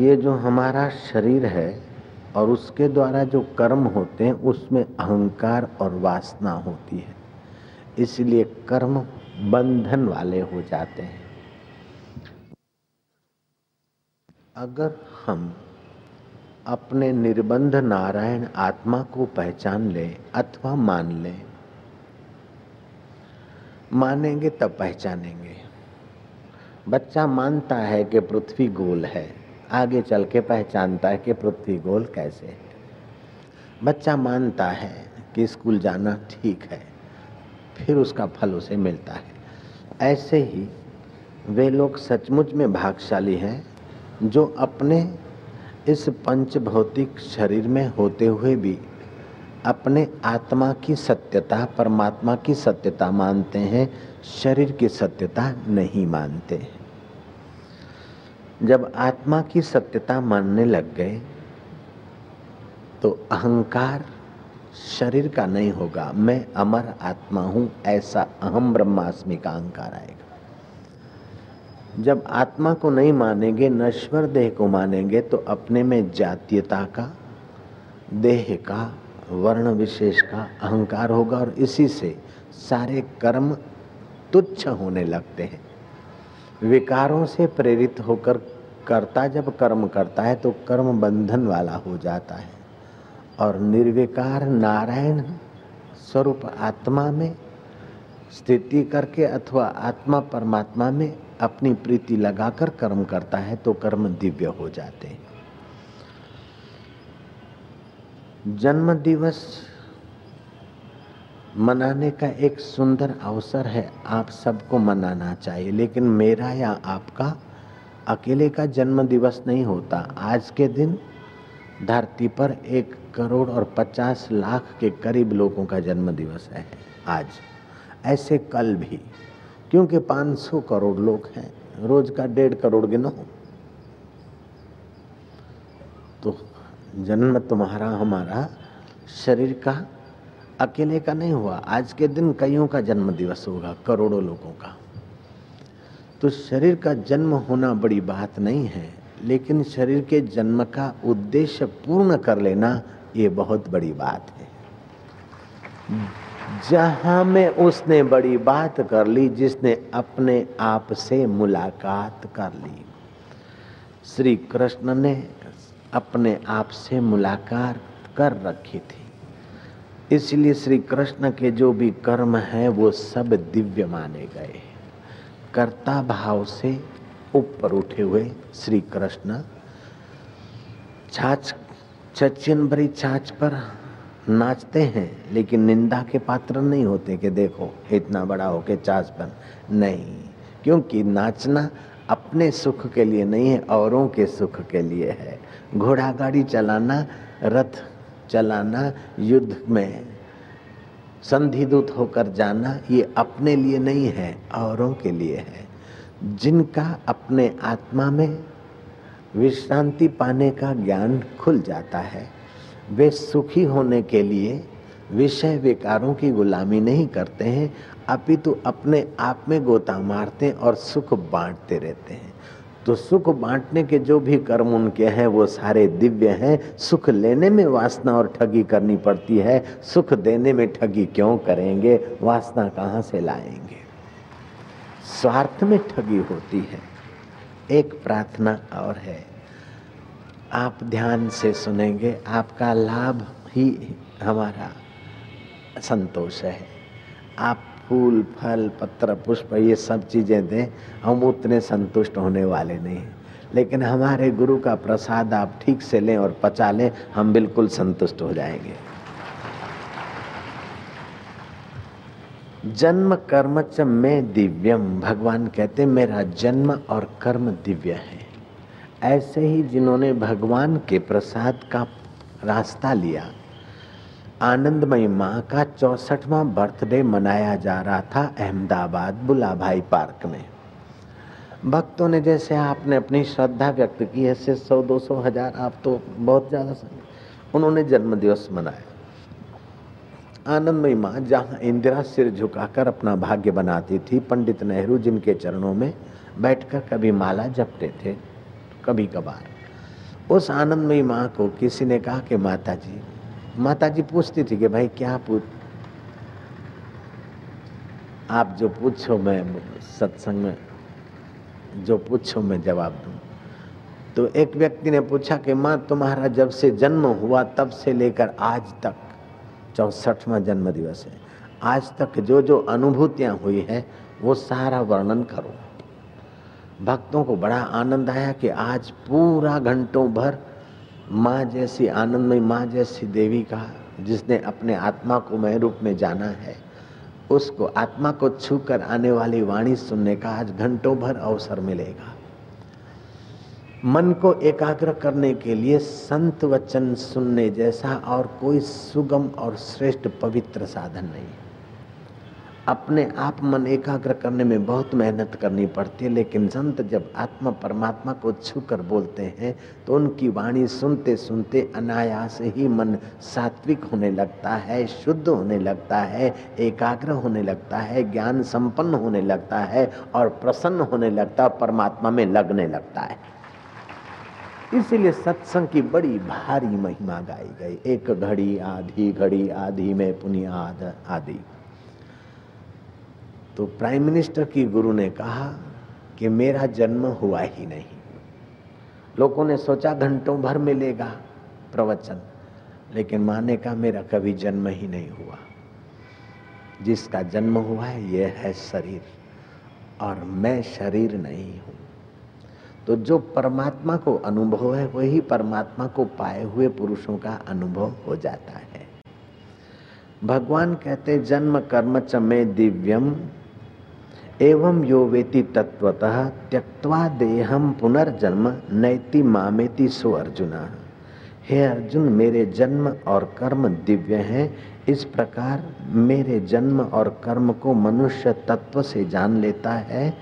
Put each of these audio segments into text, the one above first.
ये जो हमारा शरीर है और उसके द्वारा जो कर्म होते हैं, उसमें अहंकार और वासना होती है। इसलिए कर्म बंधन वाले हो जाते हैं। अगर हम अपने निर्बंध नारायण आत्मा को पहचान ले अथवा मान ले, मानेंगे तब पहचानेंगे। बच्चा मानता है कि पृथ्वी गोल है। आगे चल के पहचानता है कि पृथ्वी गोल कैसे है। बच्चा मानता है कि स्कूल जाना ठीक है, फिर उसका फल उसे मिलता है। ऐसे ही वे लोग सचमुच में भागशाली हैं, जो अपने इस पंच भौतिक शरीर में होते हुए भी अपने आत्मा की सत्यता, परमात्मा की सत्यता मानते हैं, शरीर की सत्यता नहीं मानते हैं। जब आत्मा की सत्यता मानने लग गए तो अहंकार शरीर का नहीं होगा। मैं अमर आत्मा हूँ, ऐसा अहम ब्रह्मास्मि का अहंकार आएगा। जब आत्मा को नहीं मानेंगे नश्वर देह को मानेंगे तो अपने में जातीयता का, देह का, वर्ण विशेष का अहंकार होगा और इसी से सारे कर्म तुच्छ होने लगते हैं। विकारों से प्रेरित होकर करता जब कर्म करता है तो कर्म बंधन वाला हो जाता है। और निर्विकार नारायण स्वरूप आत्मा में, स्थिति करके अथवा आत्मा परमात्मा में अपनी प्रीति लगाकर कर्म करता है तो कर्म दिव्य हो जाते हैं। जन्म दिवस मनाने का एक सुंदर अवसर है, आप सबको मनाना चाहिए, लेकिन मेरा या आपका अकेले का जन्म दिवस नहीं होता। आज के दिन धरती पर एक करोड़ और पचास लाख के करीब लोगों का जन्म दिवस है आज। ऐसे कल भी, क्योंकि 500 करोड़ लोग हैं, रोज का डेढ़ करोड़ गिनो। तो जन्म तुम्हारा, हमारा शरीर का अकेले का नहीं हुआ। आज के दिन कईयों का जन्म दिवस होगा, करोड़ों लोगों का। तो शरीर का जन्म होना बड़ी बात नहीं है, लेकिन शरीर के जन्म का उद्देश्य पूर्ण कर लेना ये बहुत बड़ी बात है। जहाँ में उसने बड़ी बात कर ली, जिसने अपने आप से मुलाकात कर ली। श्री कृष्ण ने अपने आप से मुलाकात कर रखी थी। इसलिए श्री कृष्ण के जो भी कर्म हैं, वो सब दिव्य माने गए कर्ता भाव से ऊपर उठे हुए श्री कृष्ण। छाछ चचिन भरी छाछ पर नाचते हैं, लेकिन निंदा के पात्र नहीं होते कि देखो, इतना बड़ा हो के छाछ पर। नहीं, क्योंकि नाचना अपने सुख के लिए नहीं है, औरों के सुख के लिए है। घोड़ा गाड़ी चलाना, रथ चलाना युद्ध में। संधिदूत होकर जाना ये अपने लिए नहीं है, औरों के लिए है। जिनका अपने आत्मा में विश्रांति पाने का ज्ञान खुल जाता है, वे सुखी होने के लिए विषय विकारों की गुलामी नहीं करते हैं, अपितु अपने आप में गोता मारते और सुख बांटते रहते हैं। तो सुख बांटने के जो भी कर्म उनके हैं, वो सारे दिव्य हैं। सुख लेने में वासना और ठगी करनी पड़ती है। सुख देने में ठगी क्यों करेंगे? वासना कहाँ से लाएँगे? स्वार्थ में ठगी होती है। एक प्रार्थना और है। आप ध्यान से सुनेंगे, आपका लाभ ही हमारा संतोष है। आप फूल, फल, पत्र, पुष्प, ये सब चीज़ें दें, हम उतने संतुष्ट होने वाले नहीं। हैं लेकिन हमारे गुरु का प्रसाद आप ठीक से लें और पचा लें, हम बिल्कुल संतुष्ट हो जाएँगे। जन्म कर्म च में दिव्यम। भगवान कहते मेरा जन्म और कर्म दिव्य है। ऐसे ही जिन्होंने भगवान के प्रसाद का रास्ता लिया आनंदमयी माँ का चौसठवा बर्थडे मनाया जा रहा था अहमदाबाद बुलाभाई पार्क में। भक्तों ने जैसे आपने अपनी श्रद्धा व्यक्त की, ऐसे सौ, दो सौ, हज़ार, आप तो बहुत ज़्यादा उन्होंने जन्म दिवस मनाया। आनंदमयी माँ जहाँ इंदिरा सिर झुकाकर अपना भाग्य बनाती थी, पंडित नेहरू जिनके चरणों में बैठकर कभी माला जपते थे, कभी कभार। उस आनंदमयी माँ को किसी ने कहा कि माता जी माता जी पूछती थी कि भाई, क्या पूछ? आप जो पूछो, मैं सत्संग में जो पूछो, मैं जवाब दूँ। तो एक व्यक्ति ने पूछा कि, माँ, तुम्हारा जब से जन्म हुआ, तब से लेकर आज तक चौसठवा जन्म दिवस है। आज तक जो जो अनुभूतियाँ हुई है, वो सारा वर्णन करो। भक्तों को बड़ा आनंद आया कि आज पूरा घंटों भर माँ जैसी आनंदमय माँ जैसी देवी का जिसने अपने आत्मा को मय रूप में जाना है, उसको आत्मा को छू कर आने वाली वाणी सुनने का आज घंटों भर अवसर मिलेगा। मन को एकाग्र करने के लिए संत वचन सुनने जैसा और कोई सुगम और श्रेष्ठ पवित्र साधन नहीं। अपने आप मन एकाग्र करने में बहुत मेहनत करनी पड़ती है, लेकिन संत जब आत्मा परमात्मा को छू कर बोलते हैं तो उनकी वाणी सुनते सुनते अनायास ही मन सात्विक होने लगता है, शुद्ध होने लगता है, एकाग्र होने लगता है, ज्ञान संपन्न होने लगता है और प्रसन्न होने लगता है परमात्मा में लगने लगता है। इसीलिए सत्संग की बड़ी भारी महिमा गाई गई, एक घड़ी आधी घड़ी आधी में पुनियाद आदि। तो प्राइम मिनिस्टर की गुरु ने कहा कि मेरा जन्म हुआ ही नहीं। लोगों ने सोचा घंटों भर मिलेगा प्रवचन, लेकिन माँ ने कहा, मेरा कभी जन्म ही नहीं हुआ। जिसका जन्म हुआ है यह है शरीर, और मैं शरीर नहीं हूँ। तो जो परमात्मा को अनुभव है, वही परमात्मा को पाए हुए पुरुषों का अनुभव हो जाता है। भगवान कहते जन्म कर्म च में दिव्यम। एवं यो वेति तत्वतः त्यक्वा देहम पुनर्जन्म नैति मामेति सो अर्जुन। हे अर्जुन, मेरे जन्म और कर्म दिव्य हैं। इस प्रकार मेरे जन्म और कर्म को मनुष्य तत्व से जान लेता है,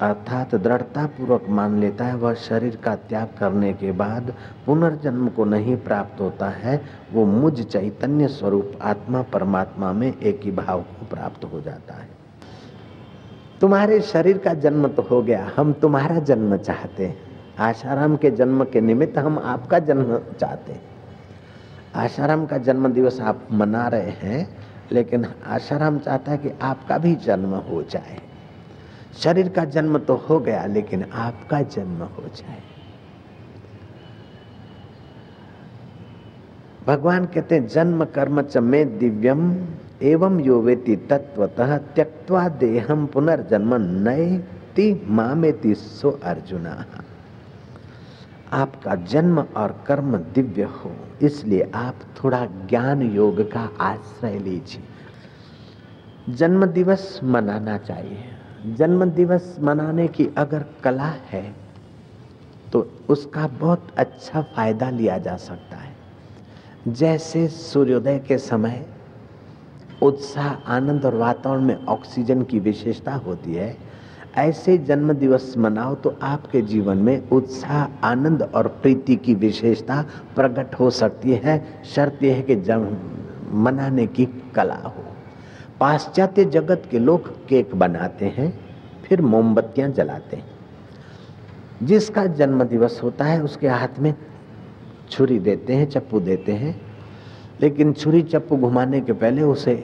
अर्थात दृढ़ता पूर्वक मान लेता है। वह शरीर का त्याग करने के बाद पुनर्जन्म को नहीं प्राप्त होता है। वो मुझ चैतन्य स्वरूप आत्मा परमात्मा में एक ही भाव को प्राप्त हो जाता है। तुम्हारे शरीर का जन्म तो हो गया, हम तुम्हारा जन्म चाहते हैं। आशाराम के जन्म के निमित्त हम आपका जन्म चाहते हैं। आशाराम का जन्म दिवस आप मना रहे हैं, लेकिन आशाराम चाहता है कि आपका भी जन्म हो जाए। शरीर का जन्म तो हो गया, लेकिन आपका जन्म हो जाए। भगवान कहते हैं, जन्म कर्म च में दिव्यम एवं यो वेति तत्वतः त्यक्वा देहम पुनर्जन्म नैति मामेति सो अर्जुना। आपका जन्म और कर्म दिव्य हो, इसलिए आप थोड़ा ज्ञान योग का आश्रय लीजिए। जन्म दिवस मनाना चाहिए। जन्म दिवस मनाने की अगर कला है तो उसका बहुत अच्छा फ़ायदा लिया जा सकता है। जैसे सूर्योदय के समय उत्साह, आनंद और वातावरण में ऑक्सीजन की विशेषता होती है। ऐसे जन्म दिवस मनाओ तो आपके जीवन में उत्साह, आनंद और प्रीति की विशेषता प्रकट हो सकती है। शर्त यह है कि जन्म मनाने की कला हो। पाश्चात्य जगत के लोग केक बनाते हैं, फिर मोमबत्तियाँ जलाते हैं। जिसका जन्म दिवस होता है, उसके हाथ में छुरी देते हैं, चप्पू देते हैं। लेकिन छुरी चप्पू घुमाने के पहले उसे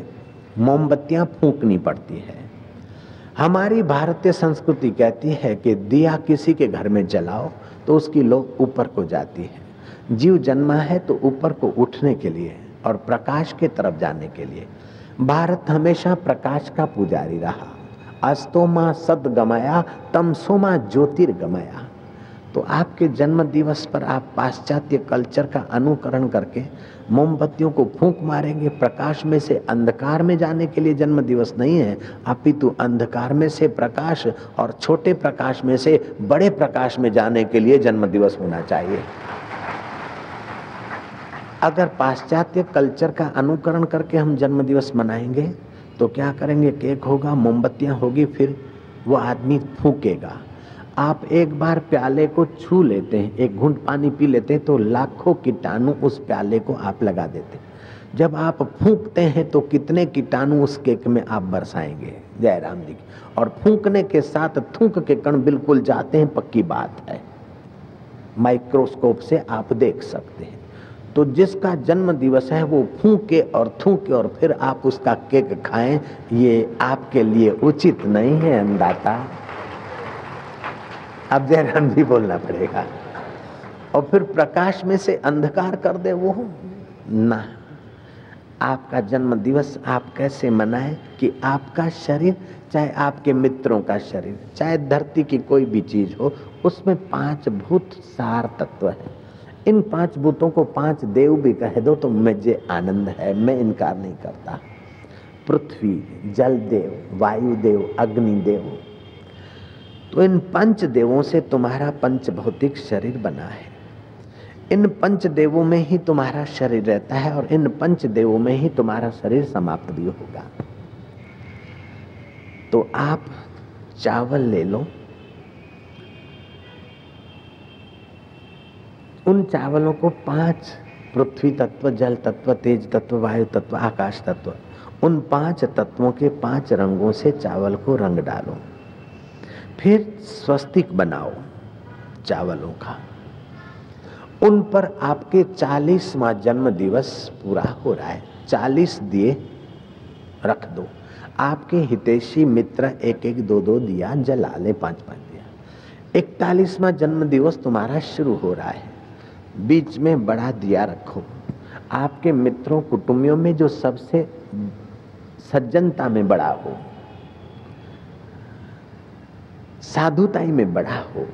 मोमबत्तियाँ फूकनी पड़ती है। हमारी भारतीय संस्कृति कहती है कि दिया किसी के घर में जलाओ तो उसकी लो ऊपर को जाती है। जीव जन्मा है तो ऊपर को उठने के लिए और प्रकाश के तरफ़ जाने के लिए। भारत हमेशा प्रकाश का पुजारी रहा। अस्तोमा सद गमाया तमसोमा ज्योतिर्गमया। तो आपके जन्म दिवस पर आप पाश्चात्य कल्चर का अनुकरण करके मोमबत्तियों को फूंक मारेंगे, प्रकाश में से अंधकार में जाने के लिए जन्म दिवस नहीं है, अपितु अंधकार में से प्रकाश और छोटे प्रकाश में से बड़े प्रकाश में जाने के लिए जन्म दिवस होना चाहिए। अगर पाश्चात्य कल्चर का अनुकरण करके हम जन्म दिवस मनाएँगे तो क्या करेंगे? केक होगा, मोमबत्तियाँ होगी, फिर वो आदमी फूकेगा। आप एक बार प्याले को छू लेते हैं, एक घूंट पानी पी लेते हैं तो लाखों कीटाणु उस प्याले को आप लगा देते हैं। जब आप फूंकते हैं तो कितने कीटाणु उस केक में आप बरसाएँगे? जय राम जी की। और फूंकने के साथ थूक के कण बिल्कुल जाते हैं, पक्की बात है। माइक्रोस्कोप से आप देख सकते हैं। तो जिसका जन्म दिवस है, वो फूके और थूके और फिर आप उसका केक खाएँ, ये आपके लिए उचित नहीं है अंदाता अब जयराम जी बोलना पड़ेगा। और फिर प्रकाश में से अंधकार कर दे वो। ना, आपका जन्म दिवस आप कैसे मनाएँ कि आपका शरीर, चाहे आपके मित्रों का शरीर, चाहे धरती की कोई भी चीज़ हो, उसमें पाँच भूत सार तत्व है। इन पाँच भूतों को पाँच देव भी कह दो तो मुझे आनंद है, मैं इनकार नहीं करता। पृथ्वी जल देव वायु देव अग्नि देव तो इन पंच देवों से तुम्हारा पंच भौतिक शरीर बना है। इन पंच देवों में ही तुम्हारा शरीर रहता है और इन पंच देवों में ही तुम्हारा शरीर समाप्त भी होगा। तो आप चावल ले लो। उन चावलों को पाँच पृथ्वी तत्व, जल तत्व, तेज तत्व, वायु तत्व, आकाश तत्व, उन पाँच तत्वों के पाँच रंगों से चावल को रंग डालो। फिर स्वस्तिक बनाओ चावलों का। उन पर आपके चालीसवा जन्म दिवस पूरा हो रहा है। चालीस दिए रख दो। आपके हितेशी मित्र एक एक दो दो दिया जला ले पाँच पाँच दिया। इकतालीसवा जन्म दिवस तुम्हारा शुरू हो रहा है। बीच में बड़ा दिया रखो। आपके मित्रों, कुटुंबियों में जो सबसे सज्जनता में बड़ा हो साधुताई में बड़ा हो,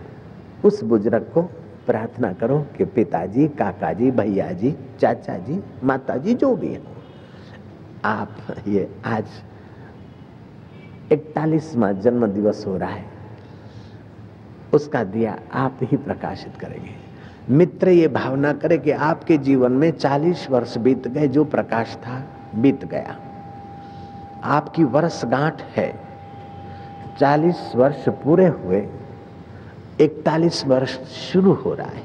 उस बुज़ुर्ग को प्रार्थना करो कि पिताजी काका जी भैया जी चाचा जी माता जी जो भी हो, आप ये आज इकतालीसवा जन्म दिवस हो रहा है। उसका दिया आप ही प्रकाशित करेंगे। मित्र ये भावना करे कि आपके जीवन में 40 वर्ष बीत गए, जो प्रकाश था, बीत गया। आपकी वर्षगांठ है। 40 वर्ष पूरे हुए 41 वर्ष शुरू हो रहा है।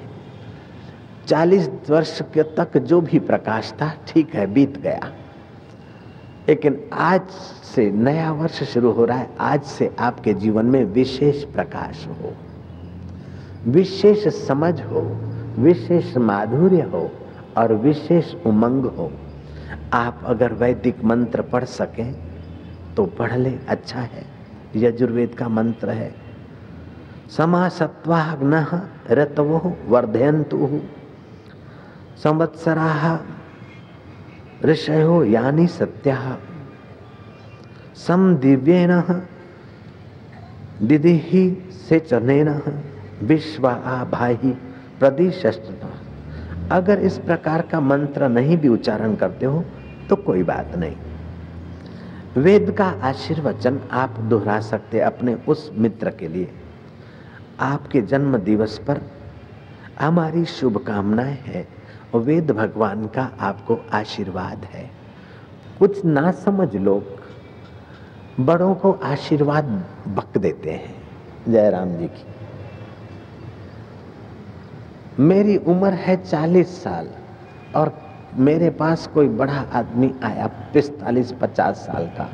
40 वर्ष के तक जो भी प्रकाश था, ठीक है, बीत गया। लेकिन आज से नया वर्ष शुरू हो रहा है, आज से आपके जीवन में विशेष प्रकाश हो, विशेष समझ हो, विशेष माधुर्य हो और विशेष उमंग हो। आप अगर वैदिक मंत्र पढ़ सकें तो पढ़ ले अच्छा है। यजुर्वेद का मंत्र है। समासत्वाग्न रतवो वर्धयंतु संवत्सरा ऋषयो यानी सत्या। सम दिव्येन दिदि से चनेन विश्व आ भाई प्रदिशस्त्र अगर इस प्रकार का मंत्र नहीं भी उच्चारण करते हो तो कोई बात नहीं। वेद का आशीर्वचन आप दोहरा सकते अपने उस मित्र के लिए। आपके जन्म दिवस पर हमारी शुभकामनाएँ हैं। वेद भगवान का आपको आशीर्वाद है। कुछ ना समझ लोग बड़ों को आशीर्वाद बक देते हैं, जयराम जी की। मेरी उम्र है चालीस साल और मेरे पास कोई बड़ा आदमी आया पिस्तालीस पचास साल का,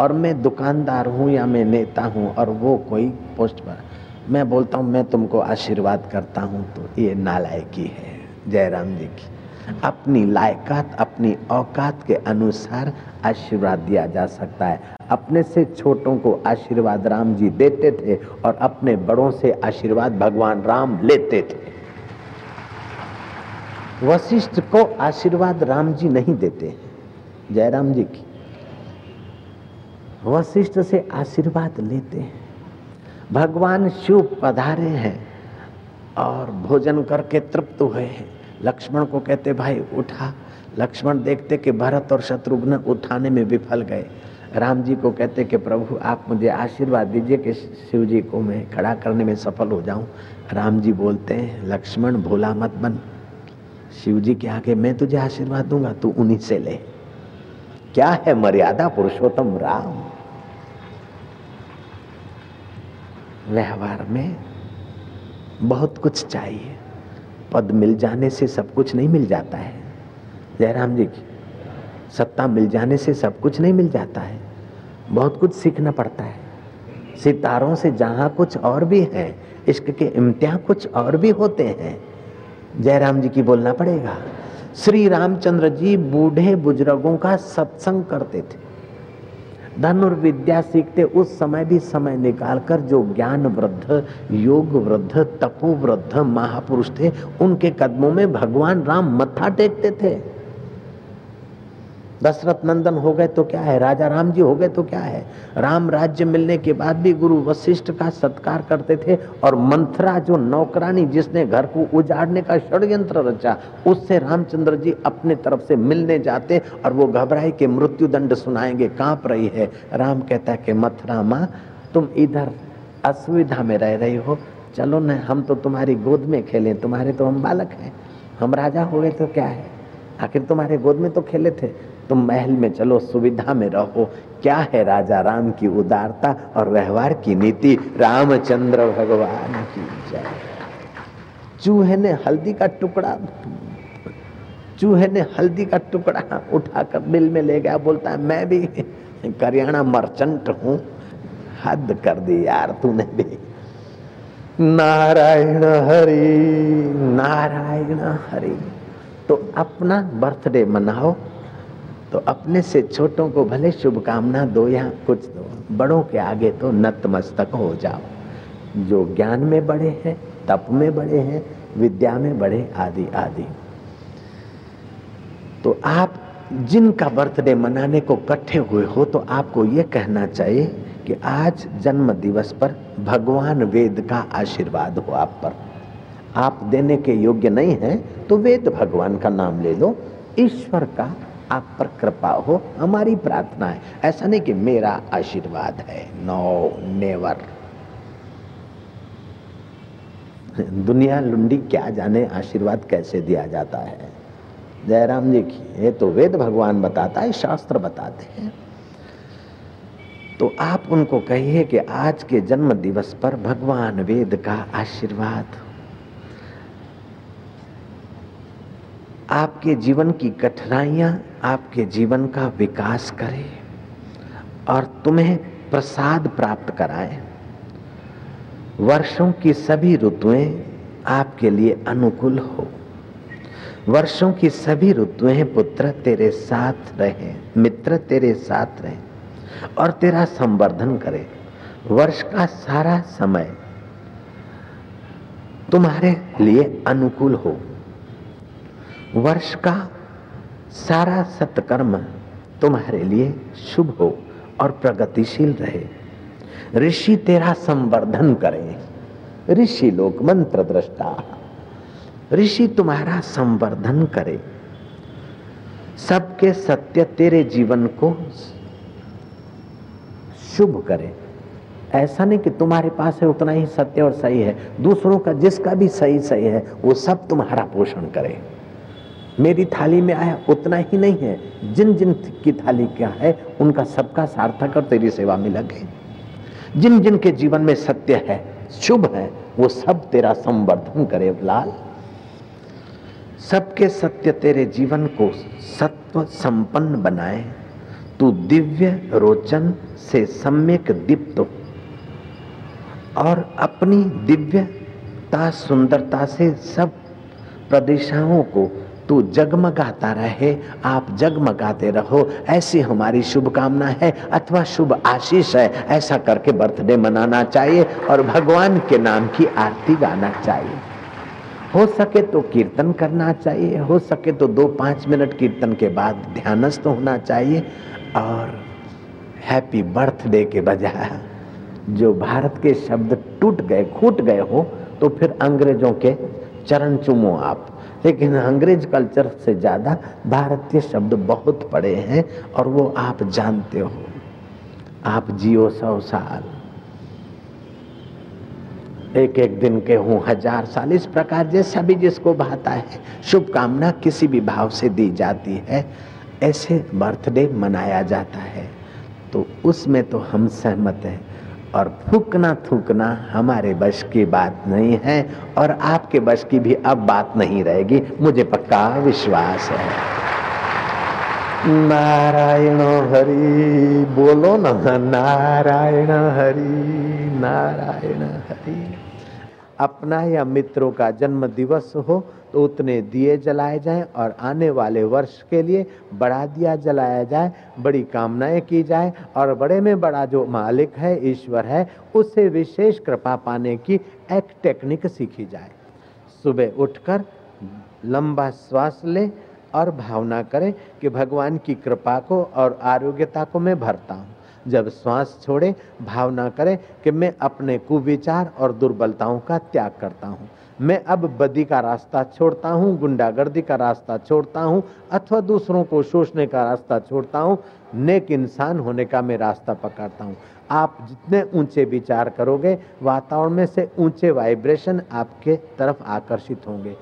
और मैं दुकानदार हूँ या मैं नेता हूँ, और वो कोई पोस्ट पर। मैं बोलता हूँ, मैं तुमको आशीर्वाद करता हूँ तो ये नालायकी है, जयराम जी की। अपनी लायकात, अपनी औकात के अनुसार आशीर्वाद दिया जा सकता है। अपने से छोटों को आशीर्वाद राम जी देते थे, और अपने बड़ों से आशीर्वाद भगवान राम लेते थे। वशिष्ठ को आशीर्वाद राम जी नहीं देते जयराम जी की। वशिष्ठ से आशीर्वाद लेते हैं। भगवान शिव पधारे हैं और भोजन करके तृप्त हुए हैं। लक्ष्मण को कहते, भाई, उठा। लक्ष्मण देखते कि भरत और शत्रुघ्न उठाने में विफल गए। राम जी को कहते कि, प्रभु, आप मुझे आशीर्वाद दीजिए कि शिव जी को मैं खड़ा करने में सफल हो जाऊँ। राम जी बोलते हैं, लक्ष्मण, भोला मत बन। शिव जी के आगे मैं तुझे आशीर्वाद दूँगा, तू उन्हीं से ले। क्या है मर्यादा पुरुषोत्तम राम? व्यवहार में बहुत कुछ चाहिए। पद मिल जाने से सब कुछ नहीं मिल जाता है। जयराम जी की सत्ता मिल जाने से सब कुछ नहीं मिल जाता है। बहुत कुछ सीखना पड़ता है। सितारों से जहाँ कुछ और भी है, इश्क के इम्तिहान कुछ और भी होते हैं। जयराम जी की बोलना पड़ेगा। श्री रामचंद्र जी बूढ़े बुज़ुर्गों का सत्संग करते थे। धनुर्विद्या सीखते उस समय भी समय निकालकर जो ज्ञान वृद्ध, योग वृद्ध, तपो वृद्ध, महापुरुष थे, उनके कदमों में भगवान राम मत्था टेकते थे। दशरथ नंदन हो गए तो क्या है? राजा राम जी हो गए तो क्या है? राम राज्य मिलने के बाद भी गुरु वशिष्ठ का सत्कार करते थे और मंथरा जो नौकरानी जिसने घर को उजाड़ने का षड्यंत्र रचा, उससे रामचंद्र जी अपने तरफ़ से मिलने जाते और वो घबराए के मृत्यु दंड सुनाएँगे, काँप रही है। राम कहता है कि मथुरा माँ तुम इधर असुविधा में रह रही हो। चलो न, हम तो तुम्हारी गोद में खेलें, तुम्हारे तो हम बालक हैं। हम राजा हो गए तो क्या है? आखिर तुम्हारे गोद में तो खेले थे। तुम महल में चलो, सुविधा में रहो। क्या है राजा राम की उदारता और व्यवहार की नीति? रामचंद्र भगवान की जय। चूहे ने हल्दी का टुकड़ा चूहे ने हल्दी का टुकड़ा उठाकर बिल में ले गया। बोलता है, मैं भी करियाना मर्चेंट हूँ। हद कर दी यार तूने भी। नारायण हरि नारायण हरि तो अपना बर्थडे मनाओ। तो अपने से छोटों को भले शुभकामना दो या कुछ दो, बड़ों के आगे तो नतमस्तक हो जाओ। जो ज्ञान में बड़े हैं, तप में बड़े हैं, विद्या में बड़े, आदि आदि। तो आप जिनका बर्थडे मनाने को इकट्ठे हुए हो तो आपको ये कहना चाहिए कि आज जन्म दिवस पर भगवान वेद का आशीर्वाद हो आप पर। आप देने के योग्य नहीं हैं तो वेद भगवान का नाम ले लो। ईश्वर का आप पर कृपा हो, हमारी प्रार्थना है। ऐसा नहीं कि मेरा आशीर्वाद है। नो नेवर दुनिया लुंडी क्या जाने, आशीर्वाद कैसे दिया जाता है? जयराम जी की, ये तो वेद भगवान बताता है, शास्त्र बताते हैं। तो आप उनको कहिए कि आज के जन्म दिवस पर भगवान वेद का आशीर्वाद आपके जीवन की कठिनाइयाँ आपके जीवन का विकास करे और तुम्हें प्रसाद प्राप्त कराए। वर्षों की सभी ऋतुएँ आपके लिए अनुकूल हो। वर्षों की सभी ऋतुएँ पुत्र तेरे साथ रहे, मित्र तेरे साथ रहे और तेरा संवर्धन करे। वर्ष का सारा समय तुम्हारे लिए अनुकूल हो। वर्ष का सारा सत्कर्म तुम्हारे लिए शुभ हो और प्रगतिशील रहे। ऋषि तेरा संवर्धन करें। ऋषि लोग मंत्र दृष्टा। ऋषि तुम्हारा संवर्धन करे। सबके सत्य तेरे जीवन को शुभ करे। ऐसा नहीं कि तुम्हारे पास है, उतना ही सत्य और सही है। दूसरों का जिसका भी सही सही है, वो सब तुम्हारा पोषण करे। मेरी थाली में आया उतना ही नहीं है। जिन जिन की थाली क्या है, उनका सबका सार्थक और तेरी सेवा में लगे। जिन जिन के जीवन में सत्य है, शुभ है, वो सब तेरा संवर्धन करे लाल। सबके सत्य तेरे जीवन को सत्व संपन्न बनाए। तू दिव्य रोचन से सम्यक दीप्त और अपनी दिव्यता सुंदरता से सब प्रदेशाओं को तू जगमगाता रहे, आप जगमगाते रहो। ऐसी हमारी शुभकामना है अथवा शुभ आशीष है। ऐसा करके बर्थडे मनाना चाहिए और भगवान के नाम की आरती गाना चाहिए। हो सके तो कीर्तन करना चाहिए, हो सके तो दो पाँच मिनट कीर्तन के बाद ध्यानस्थ होना चाहिए और हैप्पी बर्थडे के बजाय जो भारत के शब्द टूट गए, खूट गए हो तो फिर अंग्रेज़ों के चरण चुमो आप। लेकिन अंग्रेज़ कल्चर से ज़्यादा भारतीय शब्द बहुत पड़े हैं और वो आप जानते हो। आप जियो सौ साल। एक एक दिन के हूँ, हज़ार साल। इस प्रकार जैसा भी जिसको भाता है, शुभकामना किसी भी भाव से दी जाती है। ऐसे बर्थडे मनाया जाता है। तो उसमें तो हम सहमत हैं। और फूकना थूकना हमारे बस की बात नहीं है और आपके बस की भी अब बात नहीं रहेगी। मुझे पक्का विश्वास है। नारायण हरि, बोलो ना, नारायण हरि नारायण हरि। अपना या मित्रों का जन्म दिवस हो तो उतने दिए जलाए जाएँ और आने वाले वर्ष के लिए बड़ा दिया जलाया जाए, बड़ी कामनाएँ की जाए और बड़े में बड़ा जो मालिक है, ईश्वर है उससे विशेष कृपा पाने की एक टेक्निक सीखी जाए। सुबह उठकर लंबा श्वास ले और भावना करें कि भगवान की कृपा को और आरोग्यता को मैं भरता हूँ। जब श्वास छोड़े, भावना करें कि मैं अपने कुविचार और दुर्बलताओं का त्याग करता हूँ। मैं अब बदी का रास्ता छोड़ता हूँ, गुंडागर्दी का रास्ता छोड़ता हूँ, अथवा दूसरों को शोषने का रास्ता छोड़ता हूँ, नेक इंसान होने का मैं रास्ता पकड़ता हूँ। आप जितने ऊँचे विचार करोगे, वातावरण में से ऊँचे वाइब्रेशन आपके तरफ़ आकर्षित होंगे।